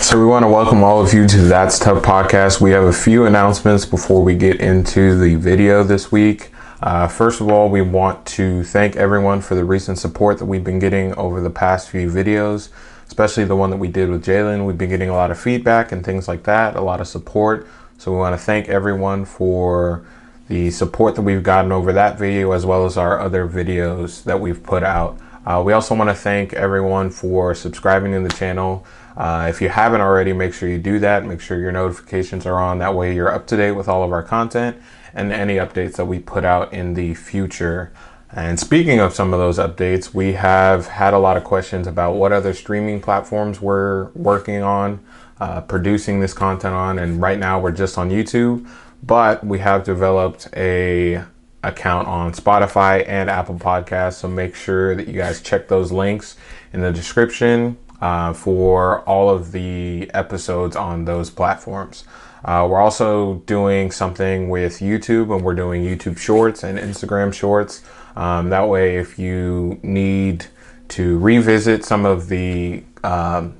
So we want to welcome all of you to That's Tuff podcast. We have a few announcements before we get into the video this week. Uh, first of all, we want to thank everyone for the recent support that we've been getting over the past few videos, especially the one that we did with Jalen. We've been getting a lot of feedback and things like that, a lot of support. So we want to thank everyone for the support that we've gotten over that video as well as our other videos that we've put out. Uh, we also want to thank everyone for subscribing to the channel. Uh, if you haven't already, make sure you do that. Make sure your notifications are on. That way, you're up to date with all of our content and any updates that we put out in the future. And speaking of some of those updates, we have had a lot of questions about what other streaming platforms we're working on, uh, producing this content on. And right now, we're just on YouTube, but we have developed a account on Spotify and Apple Podcasts. So make sure that you guys check those links in the description uh, for all of the episodes on those platforms. Uh, we're also doing something with YouTube, and we're doing YouTube Shorts and Instagram Shorts. Um, that way, if you need to revisit some of the um,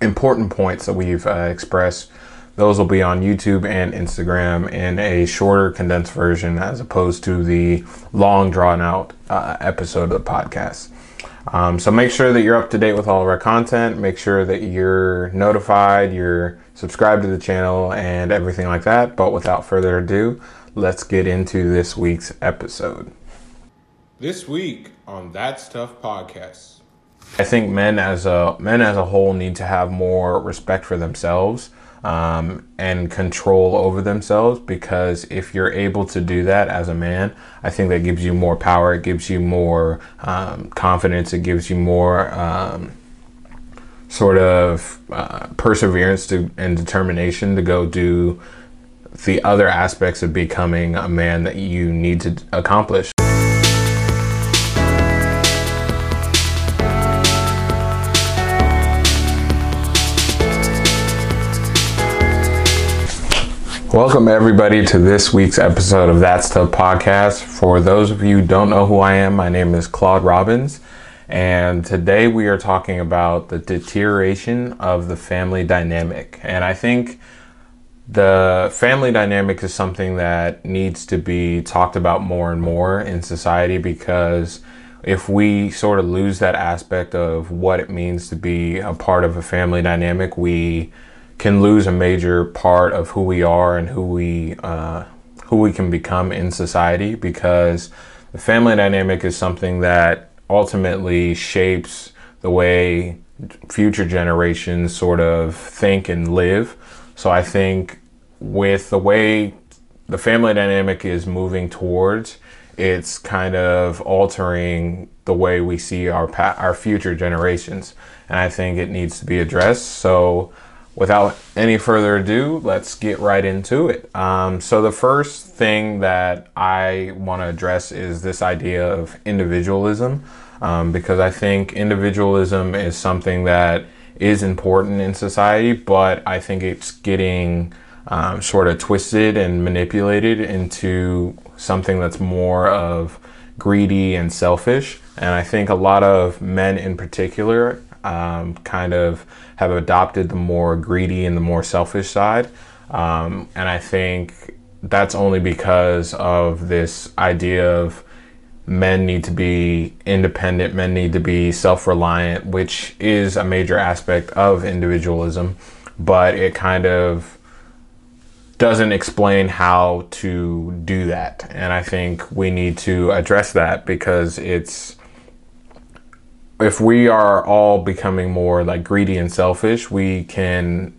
important points that we've uh, expressed, those will be on YouTube and Instagram in a shorter, condensed version as opposed to the long, drawn out uh, episode of the podcast. Um, so make sure that you're up to date with all of our content. Make sure that you're notified, you're subscribed to the channel, and everything like that. But without further ado, let's get into this week's episode. This week on That's Tuff Podcast. I think men as a men as a whole need to have more respect for themselves um, and control over themselves because if you're able to do that as a man, I think that gives you more power. It gives you more um, confidence. It gives you more um, sort of uh, perseverance to, and determination to go do the other aspects of becoming a man that you need to accomplish. Welcome everybody to this week's episode of That's Tuff Podcast. For those of you don't know who I am, my name is Claude Robbins, and today we are talking about the deterioration of the family dynamic. And I think the family dynamic is something that needs to be talked about more and more in society because if we sort of lose that aspect of what it means to be a part of a family dynamic, we can lose a major part of who we are and who we uh, who we can become in society because the family dynamic is something that ultimately shapes the way future generations sort of think and live. So I think with the way the family dynamic is moving towards, it's kind of altering the way we see our pa- our future generations, and I think it needs to be addressed. So without any further ado, let's get right into it. Um, so, the first thing that I want to address is this idea of individualism, um, because I think individualism is something that is important in society, but I think it's getting um, sort of twisted and manipulated into something that's more of greedy and selfish. And I think a lot of men in particular um, kind of have adopted the more greedy and the more selfish side. Um, and I think that's only because of this idea of men need to be independent, men need to be self reliant, which is a major aspect of individualism, but it kind of doesn't explain how to do that. And I think we need to address that because it's if we are all becoming more like greedy and selfish, we can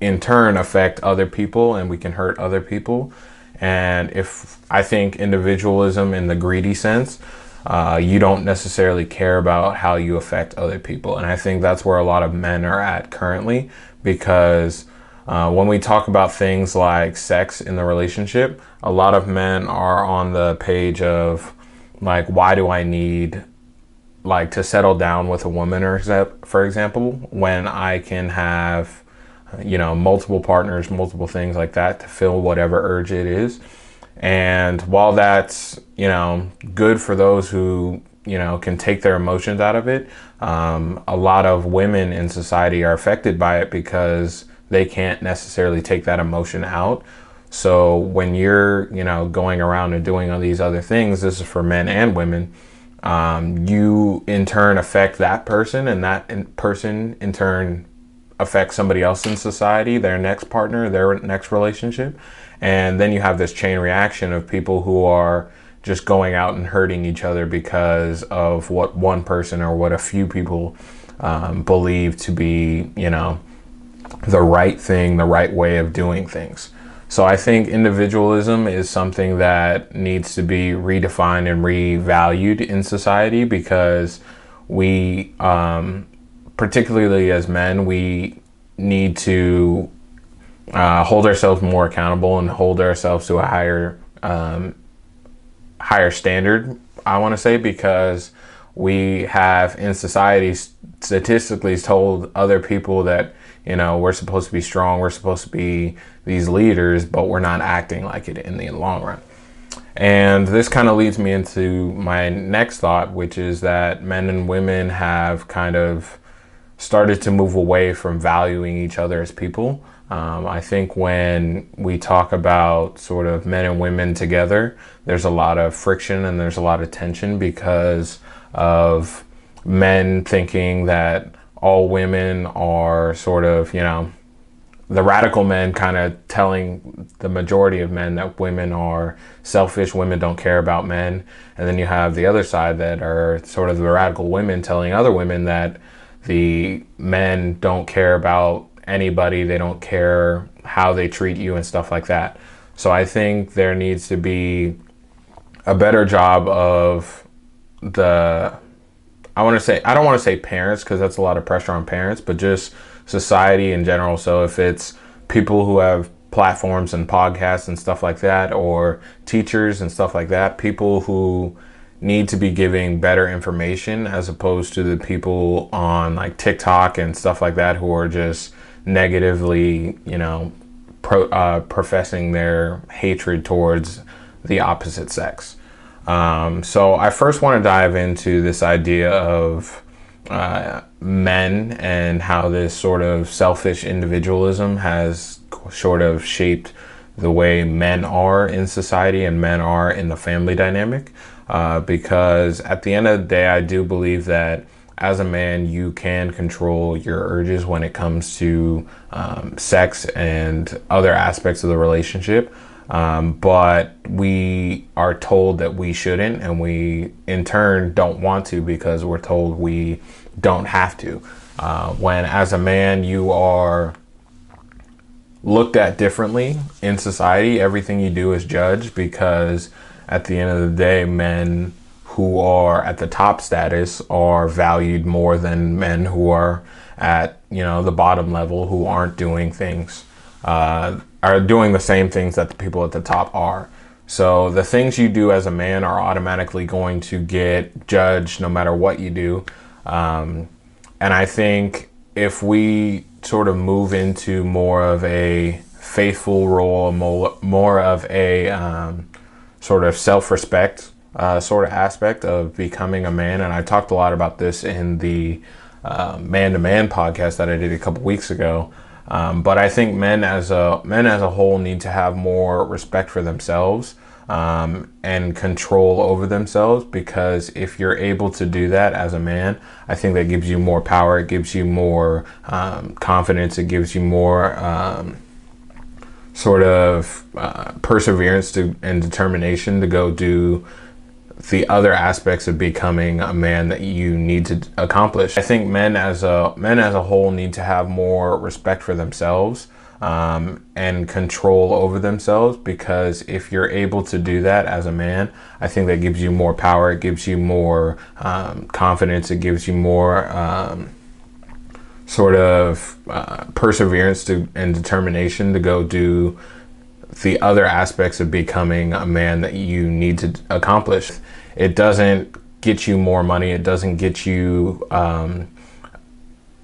in turn affect other people and we can hurt other people. And if I think individualism in the greedy sense, uh, you don't necessarily care about how you affect other people. And I think that's where a lot of men are at currently because uh, when we talk about things like sex in the relationship, a lot of men are on the page of like, why do I need like to settle down with a woman or for example when i can have you know multiple partners multiple things like that to fill whatever urge it is. And while that's you know good for those who you know can take their emotions out of it um, a lot of women in society are affected by it because they can't necessarily take that emotion out. So when you're you know going around and doing all these other things this is for men and women um, you in turn affect that person and that in person in turn affects somebody else in society their next partner their next relationship and then you have this chain reaction of people who are just going out and hurting each other because of what one person or what a few people um, believe to be, you know, the right thing, the right way of doing things. So I think individualism is something that needs to be redefined and revalued in society because we, um, particularly as men, we need to uh, hold ourselves more accountable and hold ourselves to a higher um, higher standard. I want to say because we have in society statistically told other people that you know we're supposed to be strong, we're supposed to be these leaders, but we're not acting like it in the long run. And this kind of leads me into my next thought, which is that men and women have kind of started to move away from valuing each other as people. Um, I think when we talk about sort of men and women together, there's a lot of friction and there's a lot of tension because of men thinking that all women are sort of, you know, the radical men kind of telling the majority of men that women are selfish, women don't care about men. And then you have the other side that are sort of the radical women telling other women that the men don't care about anybody, they don't care how they treat you and stuff like that. So I think there needs to be a better job of the I want to say I don't want to say parents because that's a lot of pressure on parents, but just society in general. So if it's people who have platforms and podcasts and stuff like that or teachers and stuff like that, people who need to be giving better information as opposed to the people on like TikTok and stuff like that who are just negatively, you know, pro, uh, professing their hatred towards the opposite sex. Um, so I first want to dive into this idea of uh, men and how this sort of selfish individualism has sort of shaped the way men are in society and men are in the family dynamic. Uh, because at the end of the day, I do believe that as a man, you can control your urges when it comes to um, sex and other aspects of the relationship. Um, but we are told that we shouldn't, and we in turn don't want to because we're told we don't have to. Uh, when as a man, you are looked at differently in society, everything you do is judged because at the end of the day, men who are at the top status are valued more than men who are at you know the bottom level who aren't doing things uh, are doing the same things that the people at the top are. So the things you do as a man are automatically going to get judged no matter what you do. Um, and I think if we sort of move into more of a faithful role, more, of a um, sort of self respect uh, sort of aspect of becoming a man. And I talked a lot about this in the man to man podcast that I did a couple weeks ago. Um, but I think men as a men as a whole need to have more respect for themselves um, and control over themselves because if you're able to do that as a man, I think that gives you more power. It gives you more um, confidence. It gives you more um, sort of uh, perseverance to, and determination to go do the other aspects of becoming a man that you need to accomplish. I think men as a men as a whole need to have more respect for themselves um, and control over themselves because if you're able to do that as a man, I think that gives you more power. It gives you more um, confidence. It gives you more um, sort of uh, perseverance to, and determination to go do the other aspects of becoming a man that you need to accomplish. It doesn't get you more money. It doesn't get you um,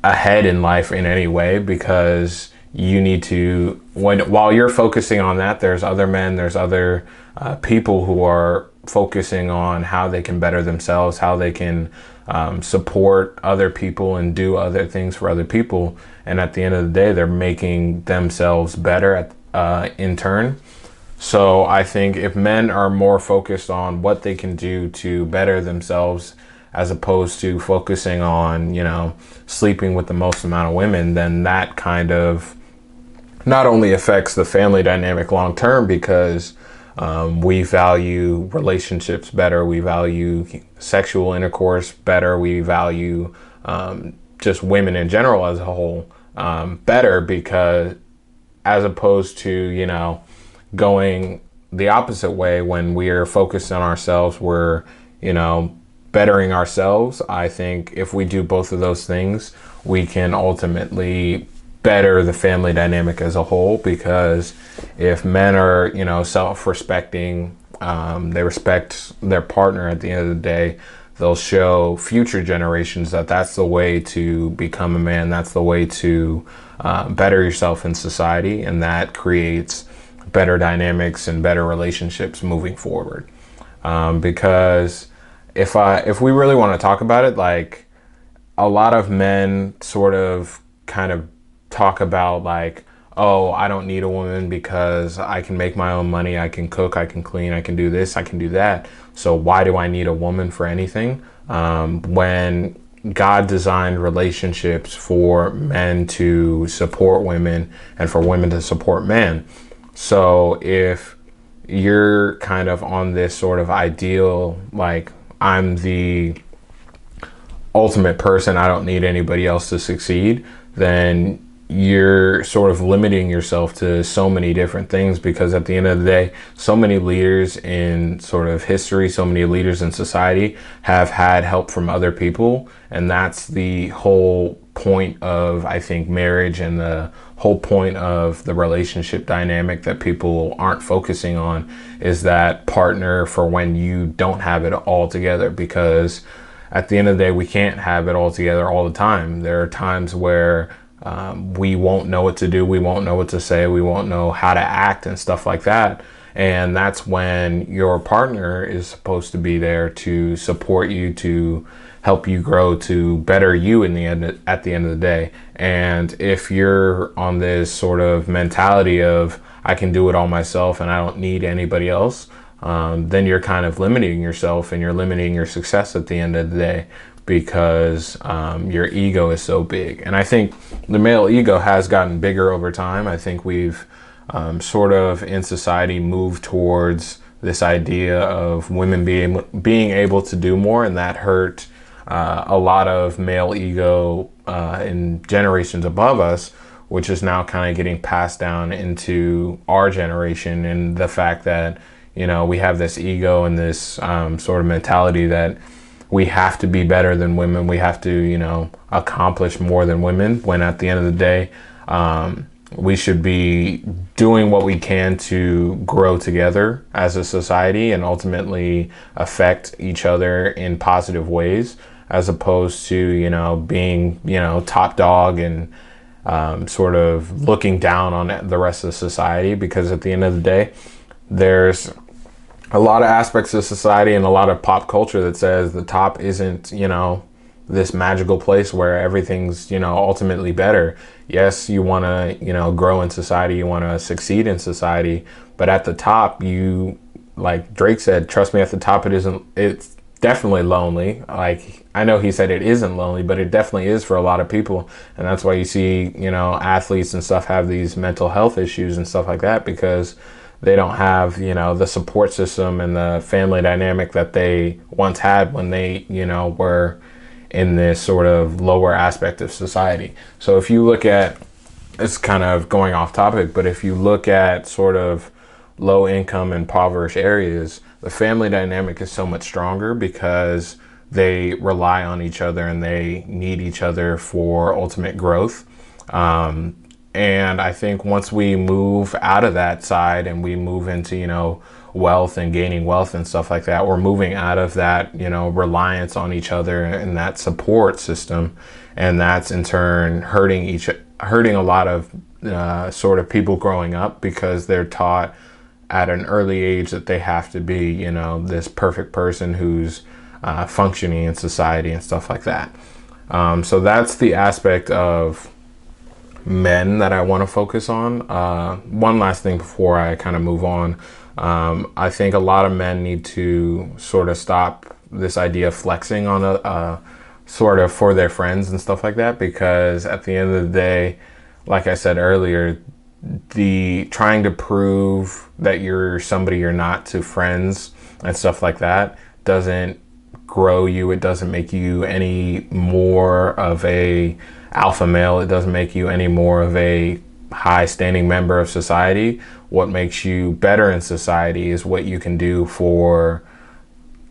ahead in life in any way because you need to when while you're focusing on that there's other men there's other uh, people who are focusing on how they can better themselves, how they can um, support other people and do other things for other people. And at the end of the day, they're making themselves better at, uh, in turn. So I think if men are more focused on what they can do to better themselves as opposed to focusing on, you know, sleeping with the most amount of women, then that kind of not only affects the family dynamic long term because um, we value relationships better, we value sexual intercourse better, we value um, just women in general as a whole um, better because as opposed to, you know, going the opposite way when we're focused on ourselves, we're, you know, bettering ourselves. I think if we do both of those things, we can ultimately better the family dynamic as a whole because if men are, you know, self respecting, um, they respect their partner at the end of the day, they'll show future generations that that's the way to become a man, that's the way to uh, better yourself in society, and that creates better dynamics and better relationships moving forward. Um, because if I if we really want to talk about it, like a lot of men sort of kind of talk about like, oh, I don't need a woman because I can make my own money, I can cook, I can clean, I can do this, I can do that. So why do I need a woman for anything? Um, when God designed relationships for men to support women and for women to support men. So if you're kind of on this sort of ideal, like I'm the ultimate person, I don't need anybody else to succeed, then you're sort of limiting yourself to so many different things because at the end of the day, so many leaders in sort of history, so many leaders in society have had help from other people. And that's the whole point of, I think, marriage and the whole point of the relationship dynamic that people aren't focusing on is that partner for when you don't have it all together because at the end of the day, we can't have it all together all the time. There are times where um, we won't know what to do. We won't know what to say. We won't know how to act and stuff like that. And that's when your partner is supposed to be there to support you, to help you grow, to better you in the end at the end of the day. And if you're on this sort of mentality of I can do it all myself and I don't need anybody else, um, then you're kind of limiting yourself and you're limiting your success at the end of the day because um, your ego is so big. And I think the male ego has gotten bigger over time. I think we've um, sort of in society moved towards this idea of women being being able to do more, and that hurt uh, a lot of male ego uh, in generations above us, which is now kind of getting passed down into our generation, and the fact that you know we have this ego and this um, sort of mentality that we have to be better than women. We have to, you know, accomplish more than women. When at the end of the day, um, we should be doing what we can to grow together as a society and ultimately affect each other in positive ways, as opposed to, you know, being, you know, top dog and um, sort of looking down on the rest of society. Because at the end of the day, there's a lot of aspects of society and a lot of pop culture that says the top isn't, you know, this magical place where everything's, you know, ultimately better. Yes, you want to, you know, grow in society, you want to succeed in society, but at the top, you like Drake said, trust me, at the top it isn't it's definitely lonely. Like I know he said it isn't lonely, but it definitely is for a lot of people, and that's why you see, you know, athletes and stuff have these mental health issues and stuff like that because they don't have you know the support system and the family dynamic that they once had when they you know were in this sort of lower aspect of society. So if you look at it's kind of going off topic but if you look at sort of low income impoverished areas the family dynamic is so much stronger because they rely on each other and they need each other for ultimate growth. Um, and I think once we move out of that side and we move into, you know, wealth and gaining wealth and stuff like that, we're moving out of that, you know, reliance on each other and that support system. And that's in turn hurting each, hurting a lot of uh, sort of people growing up because they're taught at an early age that they have to be, you know, this perfect person who's uh, functioning in society and stuff like that. Um, so that's the aspect of men that I want to focus on. Uh, one last thing before I kind of move on. Um, I think a lot of men need to sort of stop this idea of flexing on a, a sort of for their friends and stuff like that because at the end of the day, like I said earlier, the trying to prove that you're somebody you're not to friends and stuff like that doesn't grow you. It doesn't make you any more of a alpha male. It doesn't make you any more of a high standing member of society. What makes you better in society is what you can do for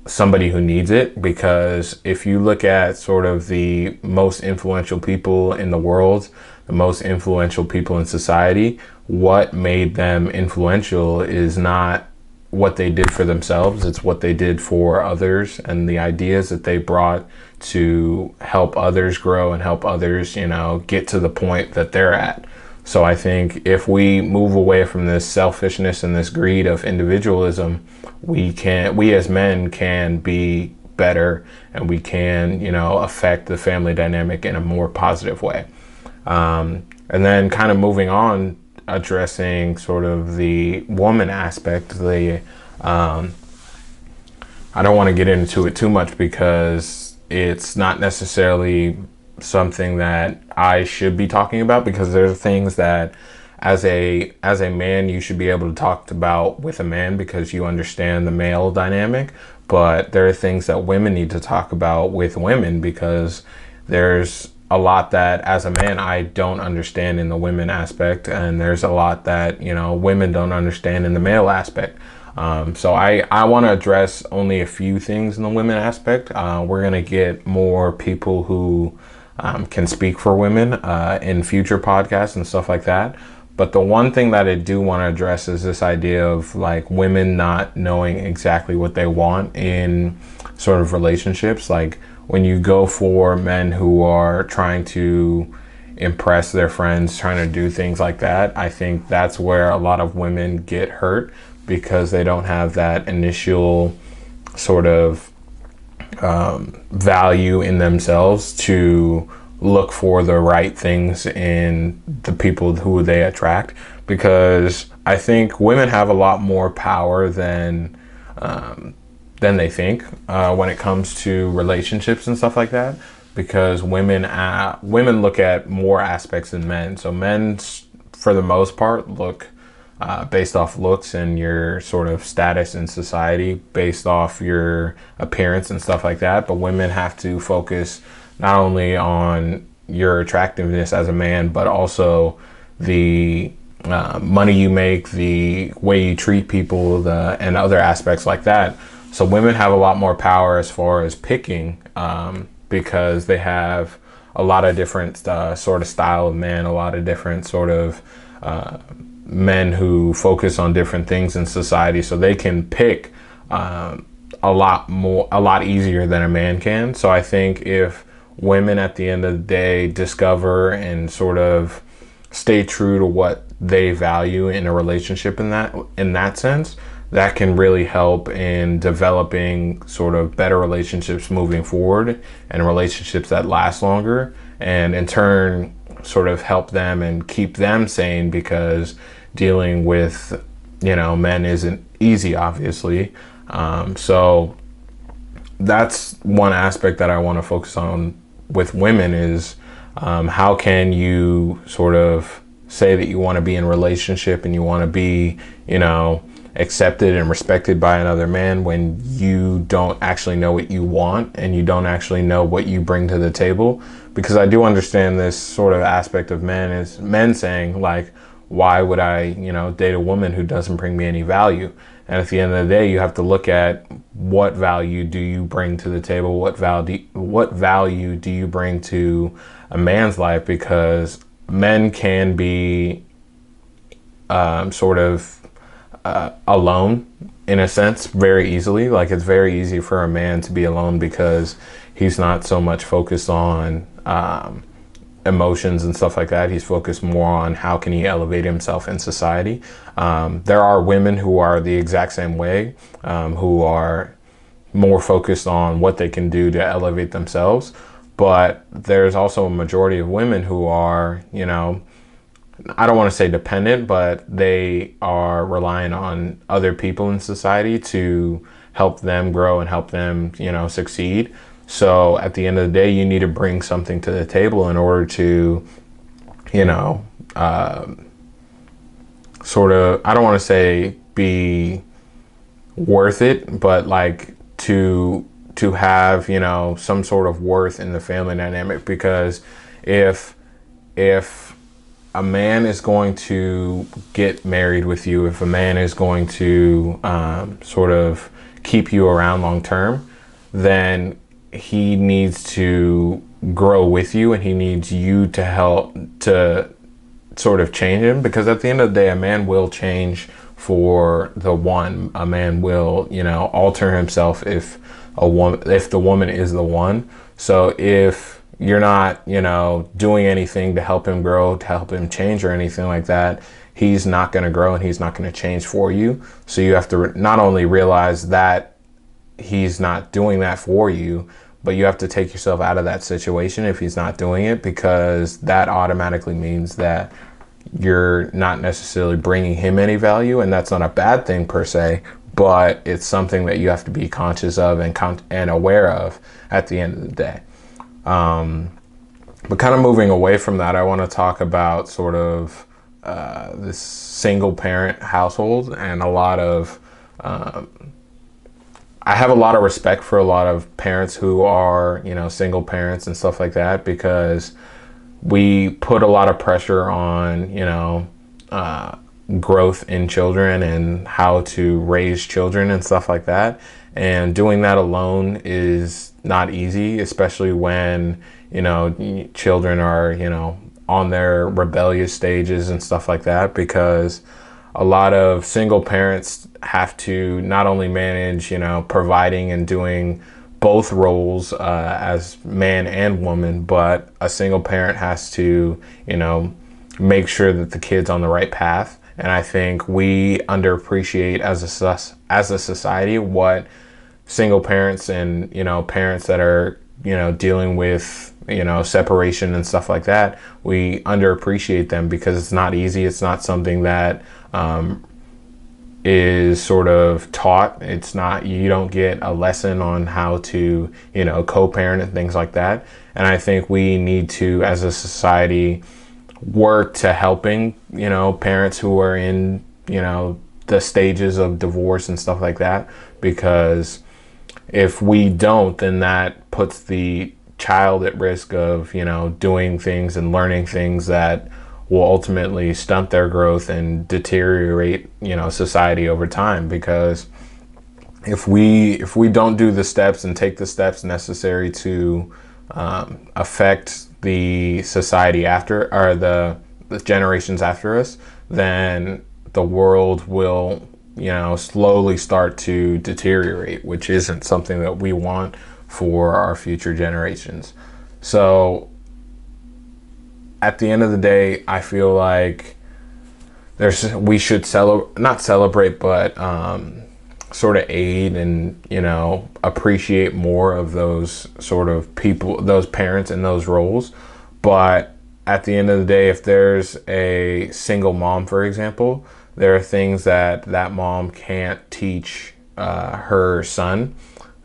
somebody who needs it because if you look at sort of the most influential people in the world, the most influential people in society, what made them influential is not what they did for themselves, it's what they did for others and the ideas that they brought to help others grow and help others, you know, get to the point that they're at. So I think if we move away from this selfishness and this greed of individualism, we can we as men can be better and we can, you know, affect the family dynamic in a more positive way. Um, and then kind of moving on, addressing sort of the woman aspect, the um, I don't want to get into it too much because it's not necessarily something that I should be talking about because there's things that as a as a man you should be able to talk about with a man because you understand the male dynamic. But there are things that women need to talk about with women because there's a lot that as a man I don't understand in the women aspect and there's a lot that you know women don't understand in the male aspect um, so I, I want to address only a few things in the women aspect. Uh, we're to get more people who um, can speak for women uh, in future podcasts and stuff like that. But the one thing that I do want to address is this idea of like women not knowing exactly what they want in sort of relationships. Like when you go for men who are trying to impress their friends, trying to do things like that, I think that's where a lot of women get hurt because they don't have that initial sort of um, value in themselves to look for the right things in the people who they attract. Because I think women have a lot more power than um, than they think uh, when it comes to relationships and stuff like that because women uh, women look at more aspects than men so men for the most part look uh, based off looks and your sort of status in society, based off your appearance and stuff like that. But women have to focus not only on your attractiveness as a man, but also the uh, money you make, the way you treat people, the and other aspects like that. So women have a lot more power as far as picking um, because they have a lot of different uh, sort of style of men, a lot of different sort of uh, men who focus on different things in society. So they can pick um, a lot more a lot easier than a man can. So i think if women at the end of the day discover and sort of stay true to what they value in a relationship in that in that sense that can really help in developing sort of better relationships moving forward and relationships that last longer and in turn sort of help them and keep them sane because dealing with you know men isn't easy obviously. Um, so that's one aspect that i want to focus on with women is um, how can you sort of say that you want to be in relationship and you want to be you know accepted and respected by another man when you don't actually know what you want and you don't actually know what you bring to the table because i do understand this sort of aspect of men is men saying like why would I, you know, date a woman who doesn't bring me any value? And at the end of the day, you have to look at what value do you bring to the table? What value what value do you bring to a man's life? Because men can be um, sort of uh, alone in a sense very easily. Like it's very easy for a man to be alone because he's not so much focused on um, emotions and stuff like that. He's focused more on how can he elevate himself in society. Um, there are women who are the exact same way, um, who are more focused on what they can do to elevate themselves. But there's also a majority of women who are, you know, I don't want to say dependent, but they are relying on other people in society to help them grow and help them, you know, succeed. So at the end of the day, you need to bring something to the table in order to, you know, uh, sort of, I don't want to say be worth it, but like to to have you know some sort of worth in the family dynamic because if if a man is going to get married with you, if a man is going to um, sort of keep you around long term, then he needs to grow with you and he needs you to help to sort of change him because at the end of the day, a man will change for the one. A man will, you know, alter himself if a woman, if the woman is the one. So if you're not, you know, doing anything to help him grow, to help him change or anything like that, he's not going to grow and he's not going to change for you. So you have to re- not only realize that he's not doing that for you, but you have to take yourself out of that situation if he's not doing it because that automatically means that you're not necessarily bringing him any value and that's not a bad thing per se but it's something that you have to be conscious of and con- and aware of at the end of the day um, but kind of moving away from that i want to talk about sort of uh, this single parent household and a lot of um, I have a lot of respect for a lot of parents who are, you know, single parents and stuff like that because we put a lot of pressure on, you know, uh, growth in children and how to raise children and stuff like that. And doing that alone is not easy, especially when, you know, children are, you know, on their rebellious stages and stuff like that because a lot of single parents have to not only manage, you know, providing and doing both roles uh, as man and woman, but a single parent has to, you know, make sure that the kid's on the right path. And I think we underappreciate as a as a society what single parents and you know parents that are you know dealing with you know separation and stuff like that. We underappreciate them because it's not easy. It's not something that um, is sort of taught. It's not, you don't get a lesson on how to, you know, co parent and things like that. And I think we need to, as a society, work to helping, you know, parents who are in, you know, the stages of divorce and stuff like that. Because if we don't, then that puts the child at risk of, you know, doing things and learning things that will ultimately stunt their growth and deteriorate, you know, society over time. Because if we if we don't do the steps and take the steps necessary to um, affect the society after or the, the generations after us, then the world will you know slowly start to deteriorate, which isn't something that we want for our future generations. So at the end of the day, I feel like there's we should celebrate not celebrate, but um, sort of aid and you know appreciate more of those sort of people, those parents in those roles. But at the end of the day, if there's a single mom, for example, there are things that that mom can't teach uh, her son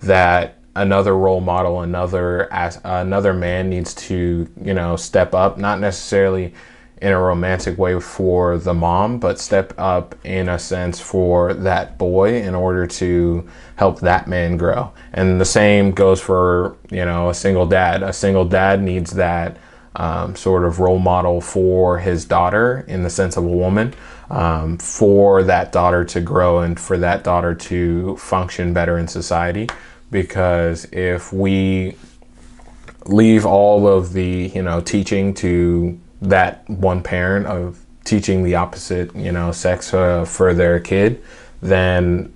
that another role model, another as another man needs to you know step up, not necessarily in a romantic way for the mom, but step up in a sense for that boy in order to help that man grow. And the same goes for you know a single dad. A single dad needs that. Um, sort of role model for his daughter in the sense of a woman um, for that daughter to grow and for that daughter to function better in society because if we leave all of the you know teaching to that one parent of teaching the opposite you know sex uh, for their kid then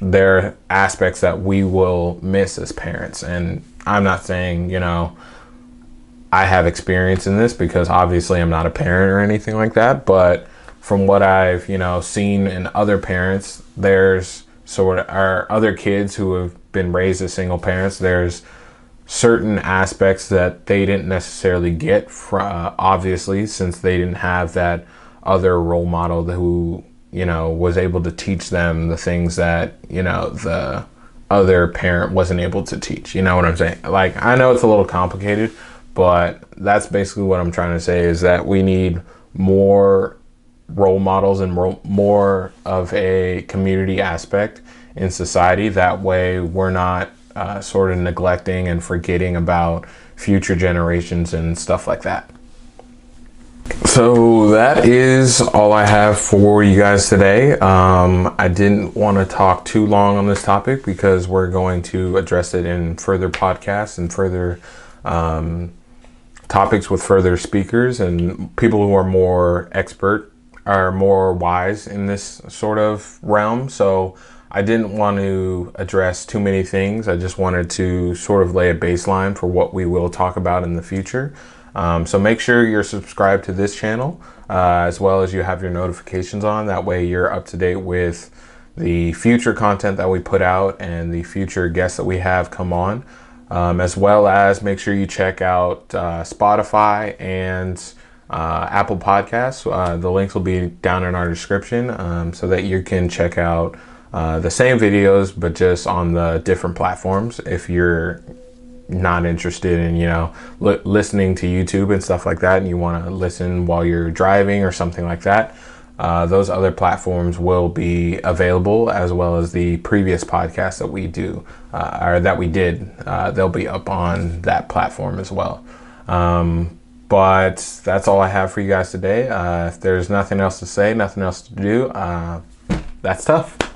there are aspects that we will miss as parents and i'm not saying you know I have experience in this because obviously I'm not a parent or anything like that. But from what I've you know seen in other parents, there's sort of our other kids who have been raised as single parents. There's certain aspects that they didn't necessarily get from uh, obviously since they didn't have that other role model who you know was able to teach them the things that you know the other parent wasn't able to teach you know what i'm saying like i know it's a little complicated but that's basically what i'm trying to say is that we need more role models and more of a community aspect in society that way we're not uh, sort of neglecting and forgetting about future generations and stuff like that. So that is all I have for you guys today. Um, I didn't want to talk too long on this topic because we're going to address it in further podcasts and further um, topics with further speakers and people who are more expert are more wise in this sort of realm. So I didn't want to address too many things. I just wanted to sort of lay a baseline for what we will talk about in the future. Um, so make sure you're subscribed to this channel uh, as well as you have your notifications on. That way you're up to date with the future content that we put out and the future guests that we have come on. Um, as well as make sure you check out uh, Spotify and uh, Apple Podcasts. Uh, the links will be down in our description um, so that you can check out uh, the same videos, but just on the different platforms. If you're not interested in, you know, li- listening to YouTube and stuff like that, and you want to listen while you're driving or something like that, uh, those other platforms will be available as well as the previous podcast that we do uh, or that we did. Uh, they'll be up on that platform as well. Um, but that's all I have for you guys today. Uh, if there's nothing else to say, nothing else to do, uh, that's tough.